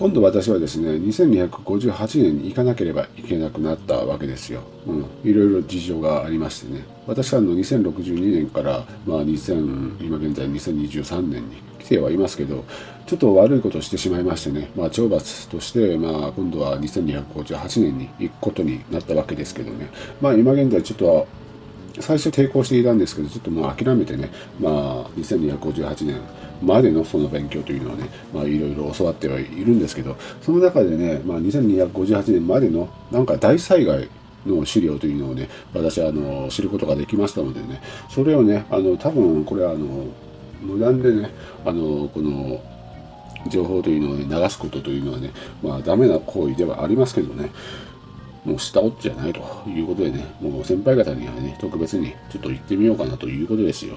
今度私はですね2258年に行かなければいけなくなったわけですよ、うん、いろいろ事情がありましてね。私はの2062年から、まあ、2000今現在2023年に来てはいますけどちょっと悪いことをしてしまいましてね、まあ、懲罰として、まあ、今度は2258年に行くことになったわけですけどね、まあ、今現在ちょっと最初抵抗していたんですけどちょっともう諦めてね、まあ、2258年までのその勉強というのはね、まあ、いろいろ教わってはいるんですけどその中でね、まあ、2258年までのなんか大災害の資料というのをね私はあの知ることができましたのでねそれをねあの多分これはあの無断でねあのこの情報というのを、ね、流すことというのはねまあダメな行為ではありますけどね。もう下っじゃないということでねもう先輩方にはね特別にちょっと行ってみようかなということですよ。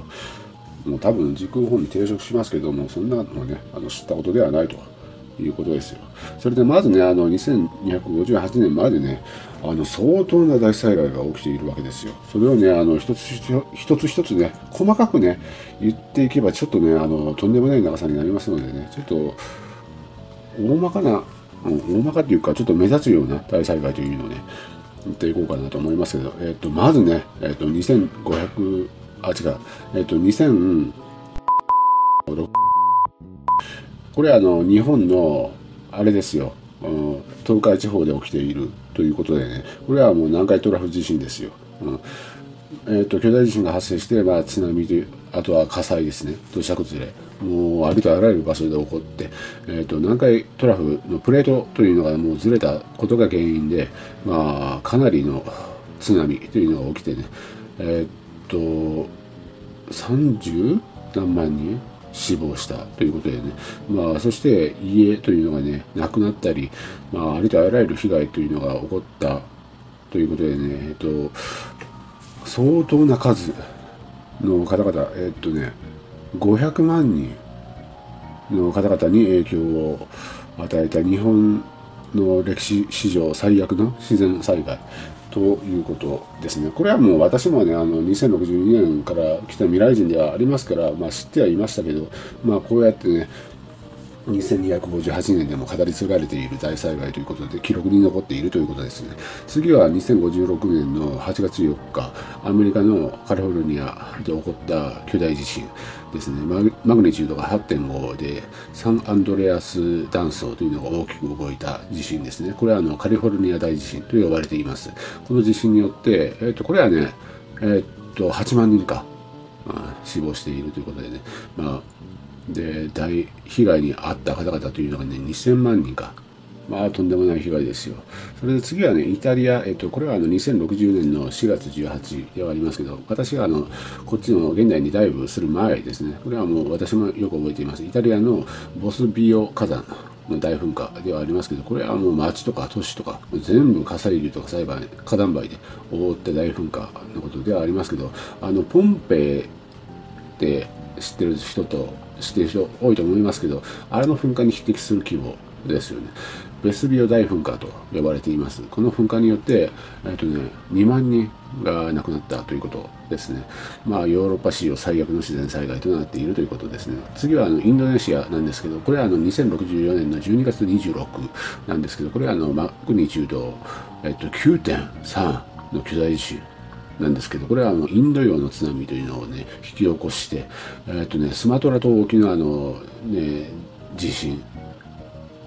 もう多分時空本に抵触しますけどもそんなのねあの知ったことではないということですよ。それでまずねあの2258年までねあの相当な大災害が起きているわけですよ。それをねあの一つ一つ一つね細かくね言っていけばちょっとねあのとんでもない長さになりますのでねちょっと大まかな、大まかっていうかちょっと目立つような大災害というのをね言っていこうかなと思いますけど、えっ、とまずね、えっ、と2500あ、違う。えっ、と、2000、これあの、日本の、あれですよ、東海地方で起きているということでね、これはもう南海トラフ地震ですよ。うんえーと、巨大地震が発生して、まあ、津波とあとは火災ですね。土砂崩れ。もうありとあらゆる場所で起こって、えーと、南海トラフのプレートというのがもうずれたことが原因で、まあ、かなりの津波というのが起きてね、えーと30何万人死亡したということでね、まあ、そして家というのがねなくなったり、まあ、ありとあらゆる被害というのが起こったということでね、えっと、相当な数の方々、えっとね、500万人の方々に影響を与えた日本の歴史史上最悪の自然災害ということですね。これはもう私もね、あの2062年から来た未来人ではありますから、まあ、知ってはいましたけど、まあ、こうやってね、2258年でも語り継がれている大災害ということで記録に残っているということですね。次は2056年の8月4日アメリカのカリフォルニアで起こった巨大地震ですね。マグニチュードが8.5でサンアンドレアス断層というのが大きく動いた地震ですね。これはあのカリフォルニア大地震と呼ばれています。この地震によって、えー、とこれはね、えー、と8万人か、まあ、死亡しているということでね、まあで大被害に遭った方々というのがね2000万人か。まあとんでもない被害ですよ。それで次はねイタリア、えっと、これはあの2060年の4月18ではありますけど私があのこっちの現代にダイブする前ですね。これはもう私もよく覚えています。イタリアのボスビオ火山の大噴火ではありますけどこれはもう町とか都市とか全部火砕流とか裁判火山灰で覆って大噴火のことではありますけどあのポンペイって知ってる人と知ってる人多いと思いますけどあれの噴火に匹敵する規模ですよね。ベスビオ大噴火と呼ばれています。この噴火によって、えっとね、2万人が亡くなったということですね。まあヨーロッパ史上最悪の自然災害となっているということですね。次はあのインドネシアなんですけどこれはあの2064年の12月26なんですけどこれはあのマグニチュード、えっと、9.3の巨大地震なんですけどこれはあのインド洋の津波というのをね引き起こして、えーとね、スマトラ島沖のあの、ね、地震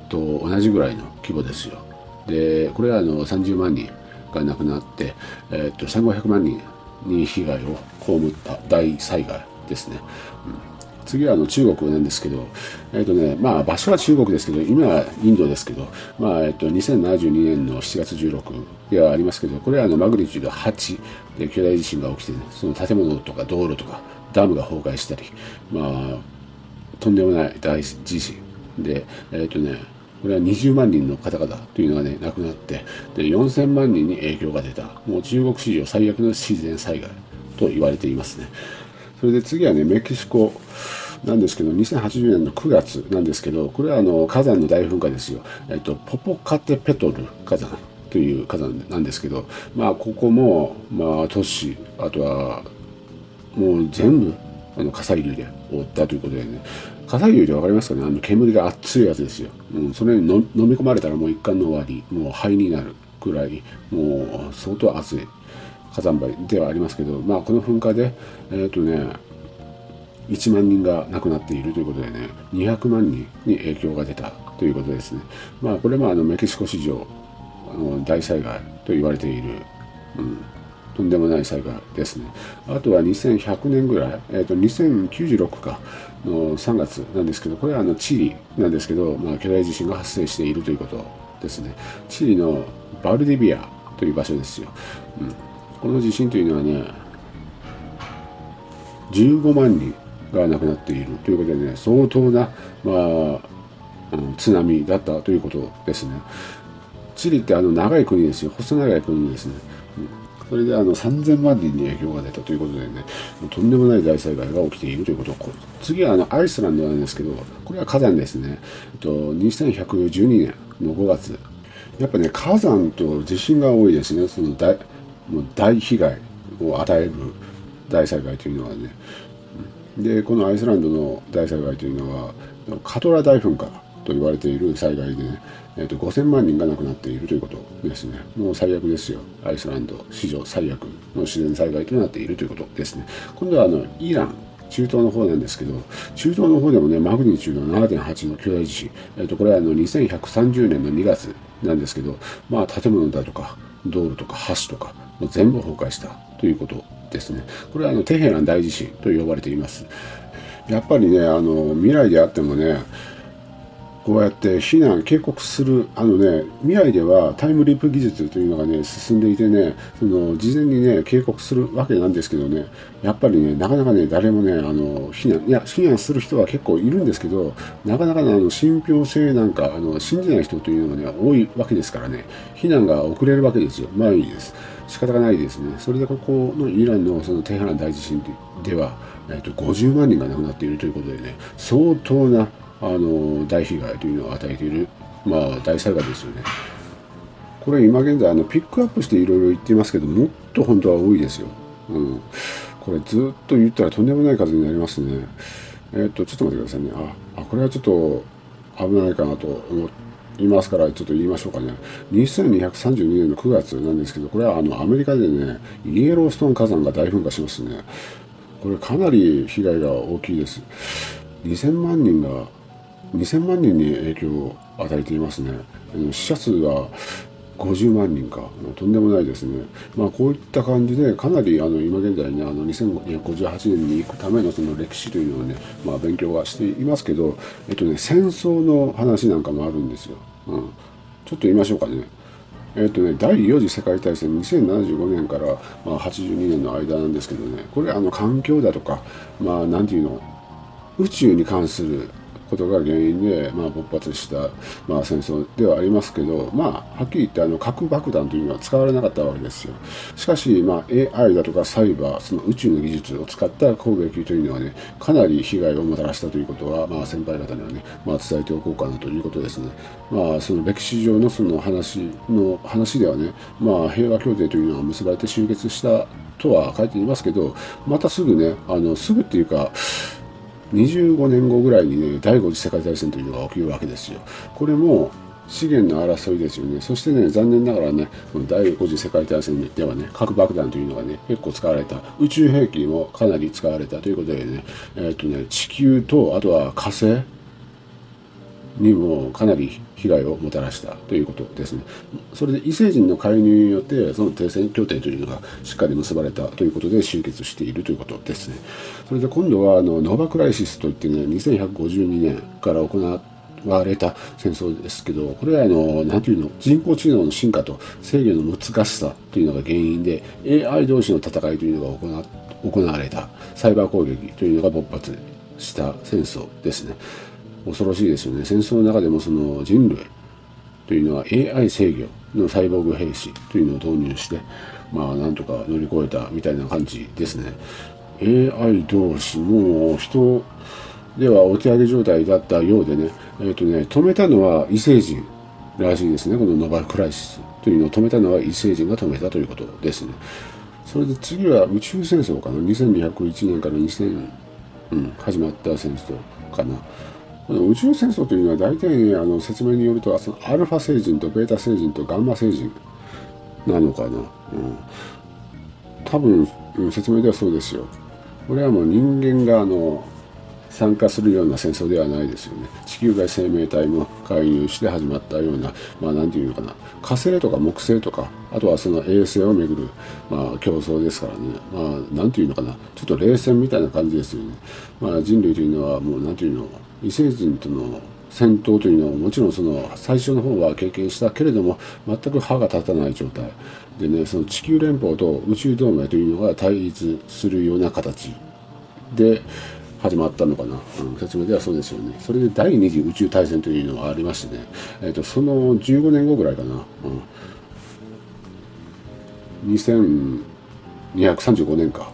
と同じぐらいの規模ですよ。でこれはあの30万人が亡くなって、えーと、1500万人に被害を被った大災害ですね、うん。次はあの中国なんですけど、えっ、ー、とね、まあ場所は中国ですけど、今はインドですけど、まあえっ、と2072年の7月16ではありますけど、これはあのマグニチュード8で巨大地震が起きて、ね、その建物とか道路とかダムが崩壊したり、まあとんでもない大地震で、えっ、ー、とね、これは20万人の方々というのがね、亡くなって、で、4000万人に影響が出た、もう中国史上最悪の自然災害と言われていますね。それで次はね、メキシコ。なんですけど、2080年の9月なんですけど、これはあの火山の大噴火ですよ。えっと、ポポカテペトル火山という火山なんですけど、まあ、ここも、まあ、都市、あとは、もう全部、あの火砕流で覆ったということでね、火砕流って分かりますかね？あの煙が熱いやつですよ、うん、それに飲み込まれたらもう一貫の終わりもう灰になるくらいもう相当熱い。火山灰ではありますけど、まあ、この噴火でえっ、ー、とね1万人が亡くなっているということでね200万人に影響が出たということですねまあこれもあのメキシコ史上あの大災害と言われている、うん、とんでもない災害ですね。あとは2100年ぐらい、えー、と2096かの3月なんですけど、これはあのチリなんですけど、まあ、巨大地震が発生しているということですね。チリのバルディビアという場所ですよ。うん、この地震というのはね、15万人が亡くなっているということでね、相当な、まあ、うん、津波だったということですね。チリってあの長い国ですよ。細長い国ですね。それであの3000万人に影響が出たということでね、とんでもない大災害が起きているということ。次はあのアイスランドなんですけど、これは火山ですね。と2112年の5月。やっぱね、火山と地震が多いですね。その大もう大被害を与える大災害というのはね。で、このアイスランドの大災害というのは、カトラ大噴火と言われている災害でね、えーと、5000万人が亡くなっているということですね。もう最悪ですよ。アイスランド史上最悪の自然災害となっているということですね。今度はあのイラン、中東の方なんですけど、中東の方でもね、マグニチュード7.8の巨大地震、えーと、これはあの2130年の2月なんですけど、まあ、建物だとか、道路とか橋とか、もう全部崩壊したということですね。これはあのテヘラン大地震と呼ばれています。やっぱりね、あの未来であってもね、こうやって避難、警告する、あのね、未来ではタイムリープ技術というのがね、進んでいてね、その事前にね、警告するわけなんですけどね、やっぱりね、なかなかね、誰もね、あの避難、いや、避難する人は結構いるんですけど、なかなかね、あの信憑性なんか、あの信じない人というのがね、多いわけですからね、避難が遅れるわけですよ。まあいいです。仕方がないですね。それでここのイランのそのテヘラン大地震では、えっと、50万人が亡くなっているということでね、相当なあの大被害というのを与えている、まあ、大災害ですよね。これ今現在あのピックアップしていろいろ言ってますけどもっと本当は多いですよ。うん、これずっと言ったらとんでもない数になりますね。え、っとちょっと待ってくださいね。ああこれはちょっと危ないかなと思いますからちょっと言いましょうかね。2232年の9月なんですけどこれはあのアメリカでねイエローストーン火山が大噴火しますね。これかなり被害が大きいです。2000万人が2000万人に影響を与えていますね。死者数は50万人か、とんでもないですね。まあ、こういった感じで、かなりあの今現在ね、あの2058年に行くためのその歴史というのをね、まあ、勉強はしていますけど、えっとね、戦争の話なんかもあるんですよ。うん、ちょっと言いましょうかね。えっとね、第4次世界大戦2075年から、まあ、82年の間なんですけどねこれあの環境だとかまあ何ていうの宇宙に関することが原因で、まあ、勃発した、まあ、戦争ではありますけど、まあ、はっきり言ってあの核爆弾というのは使われなかったわけですよ。しかし、まあ、AI だとかサイバー、その宇宙の技術を使った攻撃というのはね、かなり被害をもたらしたということは、まあ、先輩方にはね、まあ、伝えておこうかなということですね。まあ、その歴史上のその話の話ではね、まあ、平和協定というのは結ばれて終結したとは書いていますけど、またすぐね、あのすぐっていうか、25年後ぐらいにね、第5次世界大戦というのが起きるわけですよ。これも資源の争いですよね。そしてね、残念ながらね、この第5次世界大戦ではね、核爆弾というのがね、結構使われた。宇宙兵器もかなり使われたということでね、えー、っとね、地球と、あとは火星にもかなり被害をもたらしたということですね。それで異星人の介入によってその停戦協定というのがしっかり結ばれたということで終結しているということですね。それで今度はあのノーバクライシスといってね2152年から行われた戦争ですけどこれはあの何ていうの人工知能の進化と制御の難しさというのが原因で AI 同士の戦いというのが行われたサイバー攻撃というのが勃発した戦争ですね。恐ろしいですよね。戦争の中でもその人類というのは AI 制御のサイボーグ兵士というのを導入して、まあなんとか乗り越えたみたいな感じですね。AI 同士も人ではお手上げ状態だったようでね、えっ、ー、とね、止めたのは異星人らしいですね。このノバルクライシスというのを止めたのは異星人が止めたということですね。それで次は宇宙戦争かな。2201年から2000、うん、始まった戦争。かな。宇宙戦争というのは大体、あの説明によるとそのアルファ星人とベータ星人とガンマ星人なのかな、うん、多分、説明ではそうですよ。これはもう人間があの参加するような戦争ではないですよね。地球外生命体も介入して始まったようなまあ何て言うのかな。火星とか木星とかあとはその衛星をめぐる、まあ、競争ですからね。まあ何て言うのかな。ちょっと冷戦みたいな感じですよね。まあ人類というのはもう何て言うの異星人との戦闘というのはもちろんその最初の方は経験したけれども全く歯が立たない状態でねその地球連邦と宇宙同盟というのが対立するような形で始まったのかな、うん、説明ではそうですよね。それで第二次宇宙大戦というのがありましてね、えーと、その15年後ぐらいかな、うん、2235年か。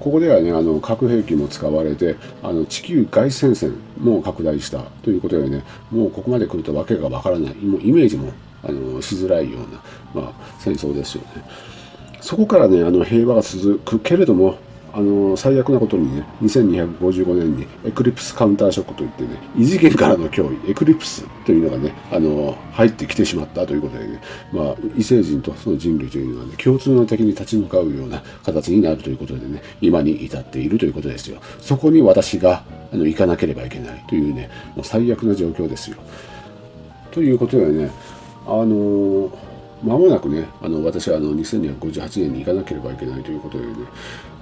ここではねあの核兵器も使われてあの地球外戦線も拡大したということでねもうここまで来るとわけがわからないもうイメージもあのしづらいような、まあ、戦争ですよね。そこからねあの平和が続くけれどもあの最悪なことにね2255年にエクリプスカウンターショックといってね異次元からの脅威エクリプスというのがねあの入ってきてしまったということでね、まあ、異星人とその人類というのはね共通の敵に立ち向かうような形になるということでね今に至っているということですよ。そこに私があの行かなければいけないというねもう最悪な状況ですよ。ということでねあのー間もなくね、あの私はあの2258年に行かなければいけないということでね、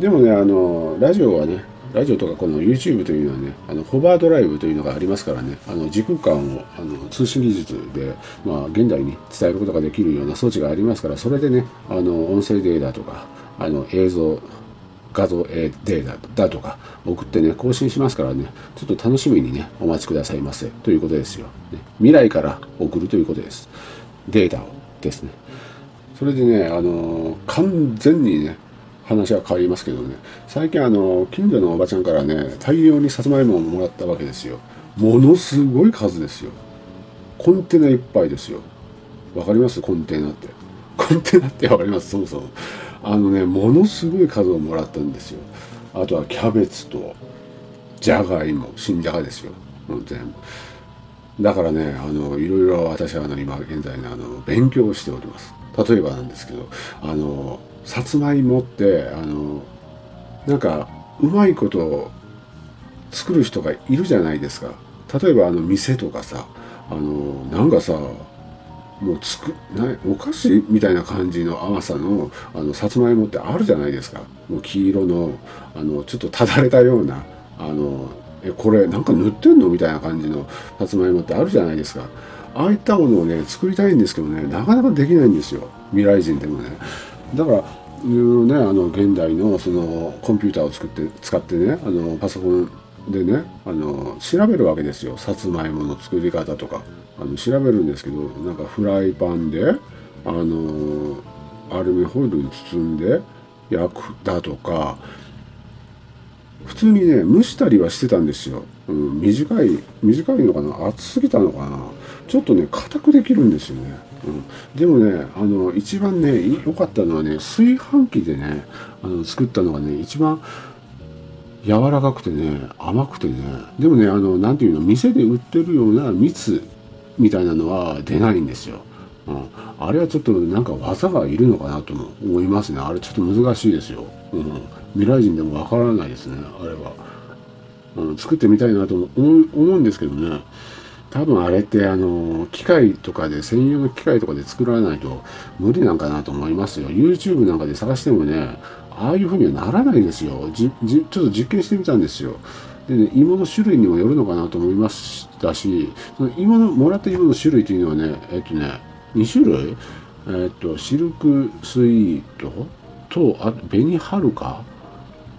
でもね、あのラジオはね、ラジオとかこの YouTube というのはね、あのホバードライブというのがありますからね、あの時空間をあの通信技術で、まあ、現代に伝えることができるような装置がありますから、それでね、あの音声データとか、あの映像、画像データだとか送ってね、更新しますからね、ちょっと楽しみにね、お待ちくださいませということですよ。ね、未来から送るということです。データを。ですね。それでねあの完全にね話は変わりますけどね。最近あの近所のおばちゃんからね大量にさつまいもをもらったわけですよ。ものすごい数ですよ。コンテナいっぱいですよ。わかります？コンテナって。コンテナってわかります？そもそも。あのねものすごい数をもらったんですよ。あとはキャベツとじゃがいも新じゃがですよ。全部。だからねあのいろいろ私はあの今現在ねあの勉強しております。例えばなんですけどあのさつまいもってあのなんかうまいこと作る人がいるじゃないですか。例えばあの店とかさあのなんかさもうつくなお菓子みたいな感じの甘さのあのさつまいもってあるじゃないですか。もう黄色のあのちょっとただれたようなあのえこれなんか塗ってんの？みたいな感じのさつまいもってあるじゃないですか。ああいったものをね作りたいんですけどねなかなかできないんですよ。未来人でもね。だからね、あの現代のそのコンピューターを作って使ってねあのパソコンでねあの調べるわけですよ。さつまいもの作り方とか。あの調べるんですけどなんかフライパンであのアルミホイルに包んで焼くだとか普通にね蒸したりはしてたんですよ、うん、短い短いのかな？厚すぎたのかな？ちょっとね硬くできるんですよね、うん、でもねあの一番ね良かったのはね炊飯器でねあの作ったのがね一番柔らかくてね甘くてね。でもねあの何ていうの？店で売ってるような蜜みたいなのは出ないんですよ、うん、あれはちょっとなんか技がいるのかなとも思いますね。あれちょっと難しいですよ、うん。未来人でもわからないですねあれは、うん、作ってみたいなと思うんですけどね。多分あれってあの機械とかで専用の機械とかで作らないと無理なんかなと思いますよ。YouTube なんかで探してもねああいう風にはならないですよ。じじちょっと実験してみたんですよ。でね芋の種類にもよるのかなと思いましたしその芋のもらった芋の種類というのはねえっとね2種類？えっとシルクスイートとあと紅はるか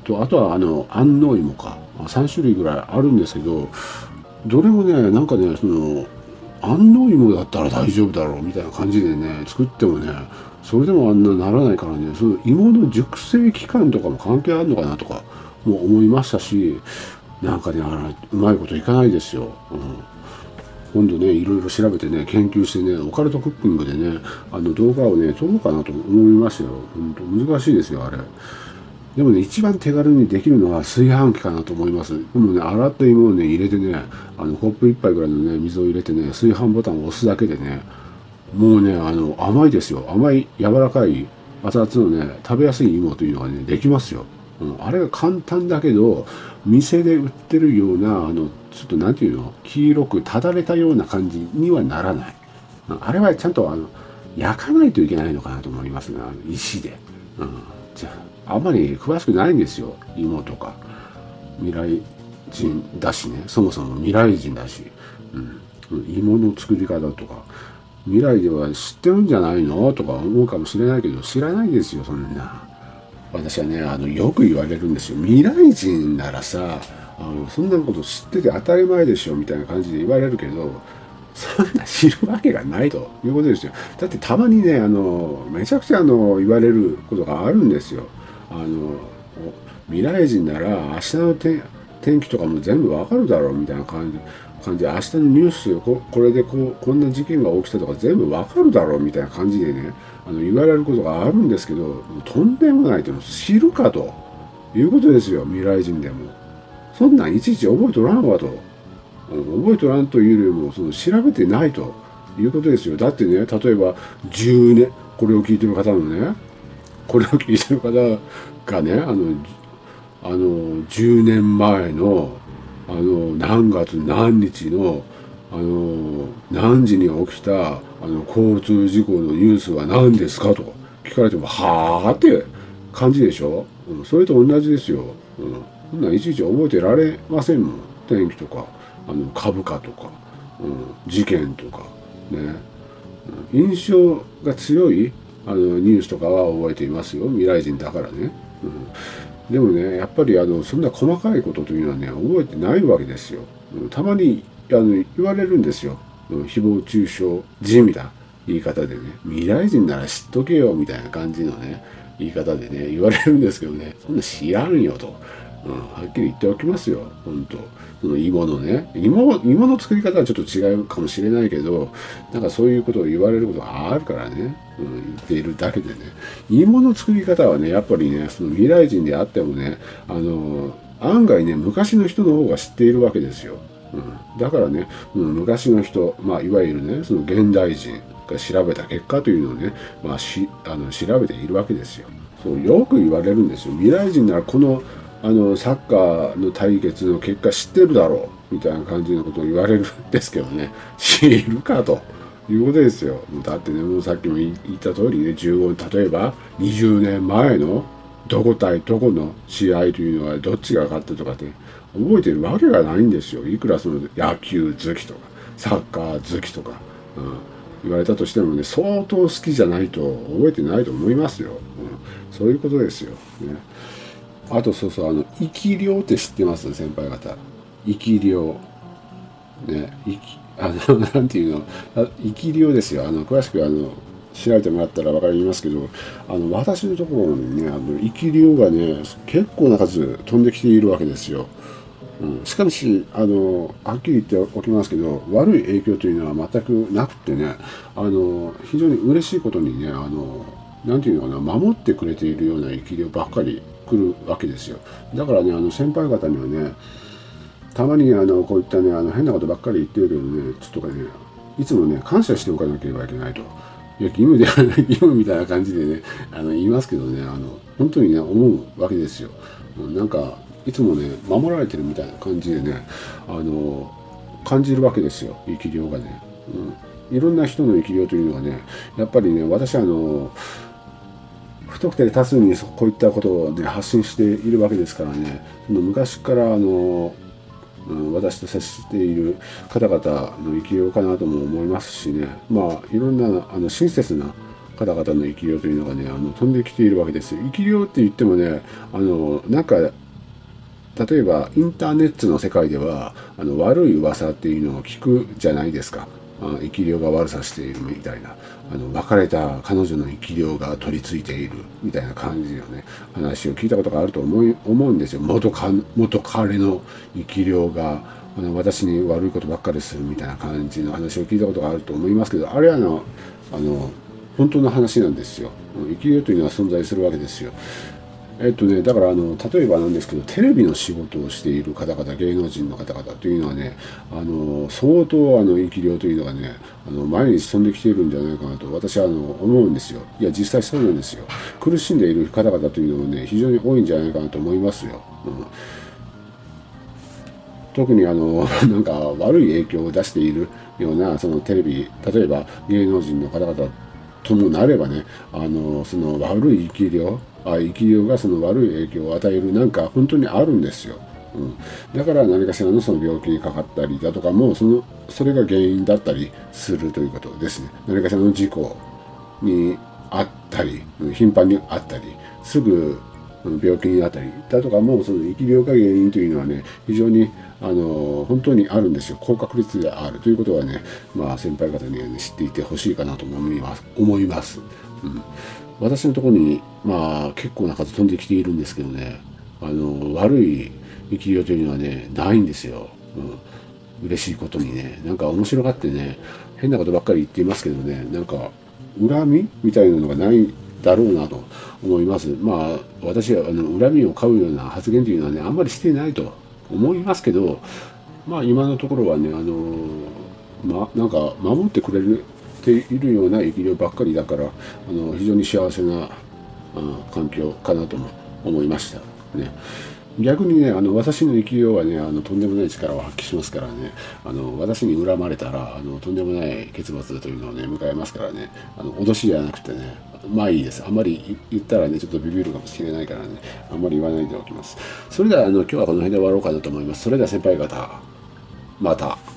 とあとはあの安納芋か3種類ぐらいあるんですけどどれもねなんかねその安納芋だったら大丈夫だろうみたいな感じでね作ってもねそれでもあんなならないからねその芋の熟成期間とかも関係あるのかなとかも思いましたしなんかねあうまいこといかないですよ。うん今度ねいろいろ調べてね研究してねオカルトクッキングでねあの動画をね撮ろうかなと思いましたよ。本当難しいですよあれ。でもね、一番手軽にできるのは炊飯器かなと思います。でもね、洗った芋をね、入れてね、あの、コップ一杯ぐらいのね、水を入れてね、炊飯ボタンを押すだけでね、もうね、あの、甘いですよ。甘い、柔らかい、熱々のね、食べやすい芋というのがね、できますよ。うん、あれが簡単だけど、店で売ってるような、あの、ちょっとなんていうの、黄色くただれたような感じにはならない。うん、あれはちゃんと、あの、焼かないといけないのかなと思いますね、石で。うん、じゃあ、あんまり詳しくないんですよ、芋とか。未来人だしね、そもそも未来人だし。うん、芋の作り方とか。未来では知ってるんじゃないの？とか思うかもしれないけど、知らないですよ、そんな。私はね、あの、よく言われるんですよ。未来人ならさ、あのそんなこと知ってて当たり前でしょ、みたいな感じで言われるけど、そんな知るわけがないということですよ。だってたまにね、あの、めちゃくちゃあの、言われることがあるんですよ。あの、未来人なら明日の天気とかも全部わかるだろうみたいな感じ感じで明日のニュースここれでこうこんな事件が起きたとか全部わかるだろうみたいな感じでねあの言われることがあるんですけどとんでもないと知るかということですよ未来人でも。そんなんいちいち覚えとらんわと。覚えとらんというよりもその調べてないということですよ。だってね例えば10年これを聞いてる方のねこれを聞いてる方がねあのあの10年前のあの何月何日のあの何時に起きたあの交通事故のニュースは何ですかと聞かれてもはあって感じでしょ、うん、それと同じですよ、うん、そんなんいちいち覚えてられませんもん。天気とかあの株価とか、うん、事件とかね、うん、印象が強いあのニュースとかは覚えていますよ。未来人だからね、うん。でもねやっぱりあのそんな細かいことというのはね覚えてないわけですよ。うん。たまにあの言われるんですよ。うん。誹謗中傷地味な言い方でね。未来人なら知っとけよみたいな感じのね言い方でね言われるんですけどね。そんな知らんよと。うん、はっきり言っておきますよ、本当その芋のね芋、芋の作り方はちょっと違うかもしれないけど、なんかそういうことを言われることがあるからね、うん、言っているだけでね、芋の作り方はね、やっぱりね、その未来人であってもね、あの、案外ね、昔の人の方が知っているわけですよ。うん、だからね、うん、昔の人、まあ、いわゆるね、その現代人が調べた結果というのをね、まあ、しあの調べているわけですよ。そうよく言われるんですよ。未来人ならこのあのサッカーの対決の結果知ってるだろうみたいな感じのことを言われるんですけどね。知るかということですよ。だってねもうさっきも言った通りね15例えば20年前のどこ対どこの試合というのはどっちが勝ったとかって覚えてるわけがないんですよ。いくらその野球好きとかサッカー好きとか、うん、言われたとしてもね相当好きじゃないと覚えてないと思いますよ、うん、そういうことですよ、ね。あとそうそうあの生き量って知ってます？先輩方。生き量ね生きあの なんていうの？生き量ですよ。あの詳しくあの調べてもらったら分かりますけどあの私のところにねあの生き量がね結構な数飛んできているわけですよ。うん、しかしあのはっきり言っておきますけど悪い影響というのは全くなくてねあの非常に嬉しいことにねあのなんていうのかな守ってくれているような生き量ばっかり来るわけですよ。だからねあの先輩方にはねたまにあのこういったねあの変なことばっかり言ってるけどねちょっとねいつもね感謝しておかなければいけないと。いや義務ではない 義務みたいな感じでねあの言いますけどねあの本当にね思うわけですよ。なんかいつもね守られてるみたいな感じでねあの感じるわけですよ。生き量がね、うん、いろんな人の生き量というのはねやっぱりね私はあの特定多数にこういったことで発信しているわけですからね。その昔からあの私と接している方々の生きようかなとも思いますしね。まあいろんなあの親切な方々の生き量というのがねあの飛んできているわけです生き量って言ってもねあのなんか例えばインターネットの世界ではあの悪い噂っていうのを聞くじゃないですか。生き量が悪さしているみたいな。あの別れた彼女の生き量が取り付いているみたいな感じのね。話を聞いたことがあると思い思うんですよ。元か元彼の生き量があの私に悪いことばっかりするみたいな感じの話を聞いたことがあると思いますけどあれはあのあの本当の話なんですよ。生き量というのは存在するわけですよ。えっとね、だからあの例えばなんですけどテレビの仕事をしている方々芸能人の方々というのはねあの相当あの生き量というのがねあの毎日飛んできているんじゃないかなと私はあの思うんですよ。いや実際そうなんですよ。苦しんでいる方々というのもね非常に多いんじゃないかなと思いますよ、うん、特にあの なんか悪い影響を出しているようなそのテレビ例えば芸能人の方々ともなればねあのその悪い生き量生き量がその悪い影響を与えるなんか本当にあるんですよ。うん、だから何かしらのその病気にかかったりだとかもそのそれが原因だったりするということですね。何かしらの事故にあったり頻繁にあったりすぐ病気になったりだとかもその生き量が原因というのはね非常にあの本当にあるんですよ。高確率であるということはねまあ先輩方には、ね、知っていてほしいかなと思います。思います、うん、私のところにまあ結構な数飛んできているんですけどね。あの悪い生き量というのはねないんですよ、うん、嬉しいことにね。なんか面白がってね変なことばっかり言っていますけどね。なんか恨みみたいなのがないだろうなと思います。まあ私はあの恨みを買うような発言というのはねあんまりしていないと思いますけどまあ今のところはねあのまなんか守ってくれるているような生き量ばっかりだからあの非常に幸せなあ環境かなとも思いました。ね。逆にねあの私の生き量はねあのとんでもない力を発揮しますからね。あの私に恨まれたらあのとんでもない結末というのをね迎えますからね。あの脅しじゃなくてねまあいいです。あんまり言ったらねちょっとビビるかもしれないからね。あんまり言わないでおきます。それではあの今日はこの辺で終わろうかなと思います。それでは先輩方また。